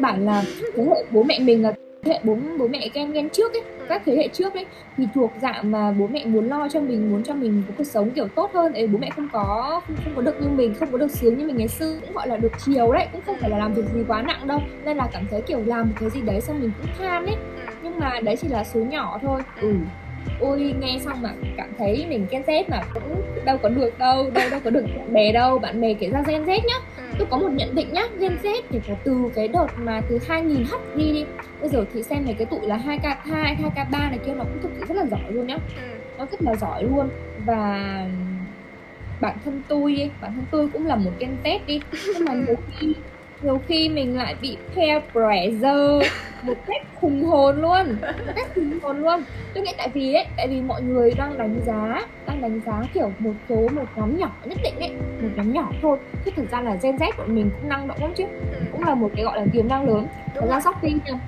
căn bản là thế hệ bố mẹ mình là thế hệ bố bố mẹ ghen ghen trước ấy các thế hệ trước ấy thì thuộc dạng mà bố mẹ muốn lo cho mình muốn cho mình có cuộc sống kiểu tốt hơn. Ấy bố mẹ không có không, không có được như mình không có được sướng như mình ngày xưa cũng gọi là được chiều đấy cũng không phải là làm việc gì quá nặng đâu. Nên là cảm thấy kiểu làm một cái gì đấy xong mình cũng than ấy. Nhưng mà đấy chỉ là số nhỏ thôi. Ừ ôi nghe xong mà cảm thấy mình Gen Z mà cũng đâu có được đâu đâu đâu có được bạn bè đâu. Bạn bè kể ra Gen Z nhá. Tôi có một nhận định nhá Gen Z thì cả từ cái đợt mà từ 2000 hấp đi đi. Bây giờ thì xem này cái tụi là 2k 2 2k 3 này kia nó cũng thực sự rất là giỏi luôn nhá. Nó rất là giỏi luôn. Và bản thân tôi ấy, bản thân tôi cũng là một Gen Z đi. Nhưng mà nhiều khi nhiều khi mình lại bị peer pressure một cách khùng hồn luôn một cách khùng hồn luôn. Tôi nghĩ tại vì ấy tại vì mọi người đang đánh giá đang đánh giá kiểu một số một nhóm nhỏ nhất định ấy một nhóm nhỏ thôi. Chứ thực ra là gen z của mình cũng năng động lắm chứ. Cũng là một cái gọi là tiềm năng lớn. Thật ra shopee nha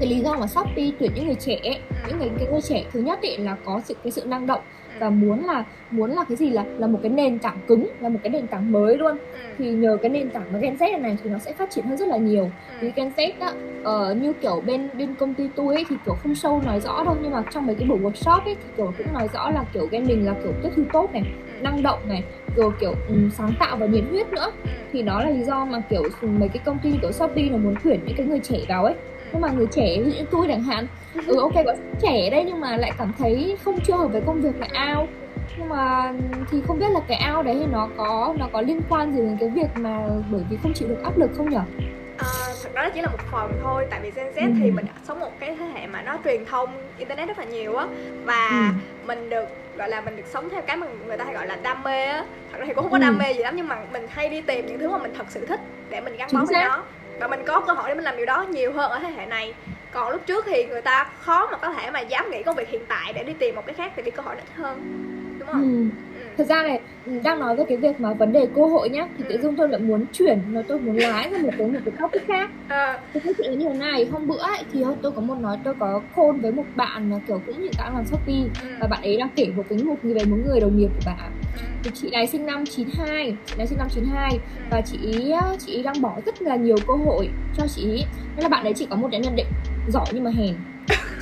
cái lý do mà shopee tuyển những người trẻ ấy, những người, cái người trẻ thứ nhất ấy là có sự cái sự năng động và muốn là muốn là cái gì là là một cái nền tảng cứng là một cái nền tảng mới luôn ừ. thì nhờ cái nền tảng nó Gen Z này thì nó sẽ phát triển hơn rất là nhiều ừ. thì Gen Z đó uh, như kiểu bên bên công ty tôi ấy thì kiểu không sâu nói rõ đâu nhưng mà trong mấy cái buổi workshop ấy thì kiểu cũng nói rõ là kiểu Gen mình là kiểu tiếp thu tốt này ừ. năng động này rồi kiểu um, sáng tạo và nhiệt huyết nữa thì đó là lý do mà kiểu mấy cái công ty kiểu Shopee nó muốn tuyển những cái người trẻ vào ấy nhưng mà người trẻ ví dụ như tôi chẳng hạn ừ ok có trẻ đấy nhưng mà lại cảm thấy không chưa hợp với công việc lại ao nhưng mà thì không biết là cái ao đấy thì nó có nó có liên quan gì đến cái việc mà bởi vì không chịu được áp lực không nhỉ? À, thật ra chỉ là một phần thôi tại vì Gen Z ừ. thì mình sống một cái thế hệ mà nó truyền thông internet rất là nhiều á và ừ. mình được gọi là mình được sống theo cái mà người ta hay gọi là đam mê á thật ra thì cũng không có ừ. đam mê gì lắm nhưng mà mình hay đi tìm những thứ mà mình thật sự thích để mình gắn bó với nó và mình có cơ hội để mình làm điều đó nhiều hơn ở thế hệ này. Còn lúc trước thì người ta khó mà có thể mà dám nghĩ công việc hiện tại để đi tìm một cái khác tại vì cơ hội ít hơn. Đúng không? Ừ ừ. thật ra này đang nói về cái việc mà vấn đề cơ hội nhá thì ừ. tự dưng tôi lại muốn chuyển nó tôi muốn lái ra một cái một cái topic khác à. cái câu chuyện như thế này hôm bữa ấy thì tôi có một nói tôi có khôn với một bạn mà kiểu cũng hiện tại làm shopee ừ. và bạn ấy đang kể một cái một về một người đồng nghiệp của bạn ừ. thì chị này sinh năm 92 chị này sinh năm 92 ừ. và chị chị đang bỏ rất là nhiều cơ hội cho chị nên là bạn ấy chỉ có một cái nhận định giỏi nhưng mà hèn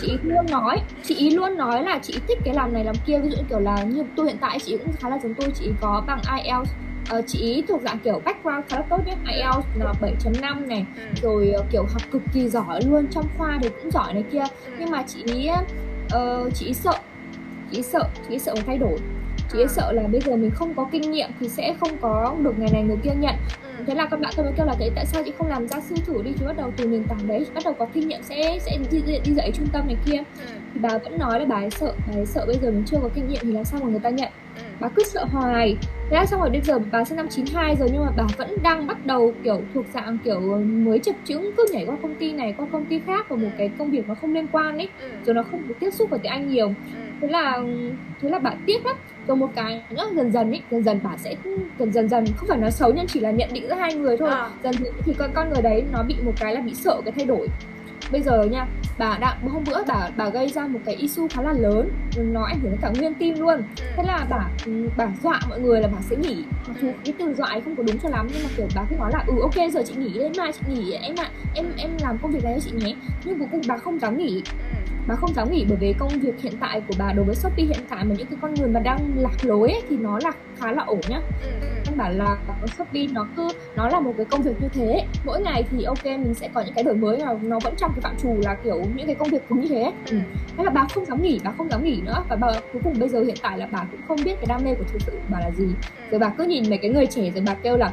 chị luôn nói chị luôn nói là chị thích cái làm này làm kia ví dụ kiểu là như tôi hiện tại chị cũng khá là giống tôi chị có bằng IELTS uh, chị thuộc dạng kiểu background khá là tốt nhé IELTS là 7.5 này ừ. rồi uh, kiểu học cực kỳ giỏi luôn trong khoa thì cũng giỏi này kia ừ. nhưng mà chị uh, chị sợ chị sợ chị sợ thay đổi chị ấy sợ là bây giờ mình không có kinh nghiệm thì sẽ không có được ngày này người kia nhận. Thế là các bạn tôi mới kêu là thế tại sao chị không làm gia sư thử đi? Chứ bắt đầu từ nền tảng đấy bắt đầu có kinh nghiệm sẽ sẽ đi, đi, đi dạy trung tâm này kia. Ừ. thì bà vẫn nói là bà ấy sợ bà ấy sợ bây giờ mình chưa có kinh nghiệm thì làm sao mà người ta nhận. Ừ. bà cứ sợ hoài. Thế là xong rồi bây giờ bà sinh năm 92 rồi nhưng mà bà vẫn đang bắt đầu kiểu thuộc dạng kiểu mới chập chững cứ nhảy qua công ty này qua công ty khác vào một cái công việc nó không liên quan ấy. Rồi nó không được tiếp xúc với tiếng Anh nhiều thế là thế là bà tiếc lắm. Rồi một cái nữa dần dần ấy dần dần bà sẽ dần dần dần không phải nói xấu nhưng chỉ là nhận định giữa hai người thôi. À. dần dần thì con con người đấy nó bị một cái là bị sợ cái thay đổi. Bây giờ nha bà đã hôm bữa bà bà gây ra một cái issue khá là lớn nó ảnh hưởng đến cả nguyên team luôn. Thế là bà bà dọa mọi người là bà sẽ nghỉ. Mặc dù cái từ dọa ấy không có đúng cho lắm nhưng mà kiểu bà cứ nói là ừ ok giờ chị nghỉ đến mai chị nghỉ em ạ à, em em làm công việc này cho chị nhé. Nhưng cuối cùng bà không dám nghỉ bà không dám nghỉ bởi vì công việc hiện tại của bà đối với shopee hiện tại mà những cái con người mà đang lạc lối ấy, thì nó là khá là ổn nhá. Em bảo là shopee nó cứ nó là một cái công việc như thế. Mỗi ngày thì ok mình sẽ có những cái đổi mới mà nó vẫn trong cái phạm trù là kiểu những cái công việc cũng như thế. Ừ. thế là bà không dám nghỉ bà không dám nghỉ nữa. Và bà cuối cùng bây giờ hiện tại là bà cũng không biết cái đam mê của thực sự bà là gì. Rồi bà cứ nhìn mấy cái người trẻ rồi bà kêu là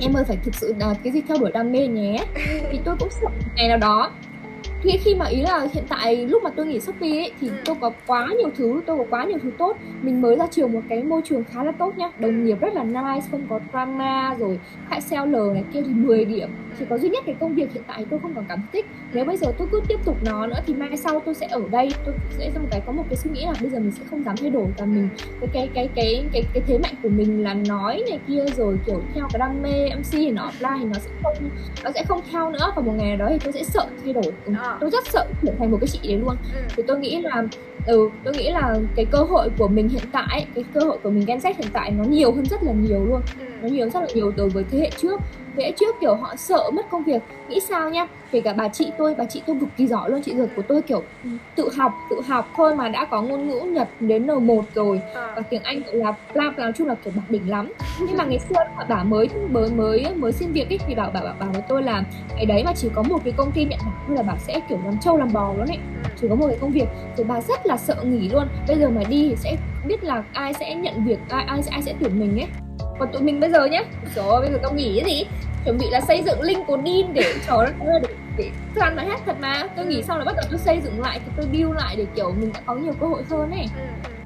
em ơi phải thực sự là cái gì theo đuổi đam mê nhé. Thì tôi cũng sợ ngày nào đó khi khi mà ý là hiện tại lúc mà tôi nghỉ shopee ấy, thì tôi có quá nhiều thứ tôi có quá nhiều thứ tốt. Mình mới ra trường một cái môi trường khá là tốt nhá. Đồng nghiệp rất là nice không có drama rồi hại seller này kia thì 10 điểm. Chỉ có duy nhất cái công việc hiện tại tôi không còn cảm thích. Nếu bây giờ tôi cứ tiếp tục nó nữa thì mai sau tôi sẽ ở đây. Tôi sẽ một cái có một cái suy nghĩ là bây giờ mình sẽ không dám thay đổi và mình cái cái cái cái cái cái thế mạnh của mình là nói này kia rồi kiểu theo cái đam mê mc thì nó offline thì nó sẽ không nó sẽ không theo nữa. Và một ngày đó thì tôi sẽ sợ thay đổi. Ừ. À. tôi rất sợ trở thành một cái chị đấy luôn ừ. thì tôi nghĩ là ừ tôi nghĩ là cái cơ hội của mình hiện tại cái cơ hội của mình Gen Z hiện tại nó nhiều hơn rất là nhiều luôn. Ừ. nó nhiều rất là nhiều đối với thế hệ trước. Thế hệ trước kiểu họ sợ mất công việc. Nghĩ sao nhá? Kể cả bà chị tôi bà chị tôi cực kỳ giỏi luôn. Chị ruột của tôi kiểu tự học tự học. Thôi mà đã có ngôn ngữ nhật đến n1 rồi à. và tiếng anh là bla nói chung là kiểu bạc đỉnh lắm. Nhưng mà ngày xưa bà mới mới mới mới xin việc ấy thì bảo bảo bảo, bảo với tôi là cái đấy mà chỉ có một cái công ty nhận bảo thôi là bà sẽ kiểu làm trâu làm bò luôn ấy. Chỉ có một cái công việc. Rồi bà rất là sợ nghỉ luôn. Bây giờ mà đi thì sẽ biết là ai sẽ nhận việc, ai ai sẽ ai sẽ tuyển mình ấy. Còn tụi mình bây giờ nhé rồi bây giờ tao nghỉ cái gì? Chuẩn bị là xây dựng LinkedIn để cho nó để để plan mà hết thật mà. Tôi nghỉ xong là bắt đầu tôi xây dựng lại tôi build lại để kiểu mình đã có nhiều cơ hội hơn ấy. Ừ. ừ.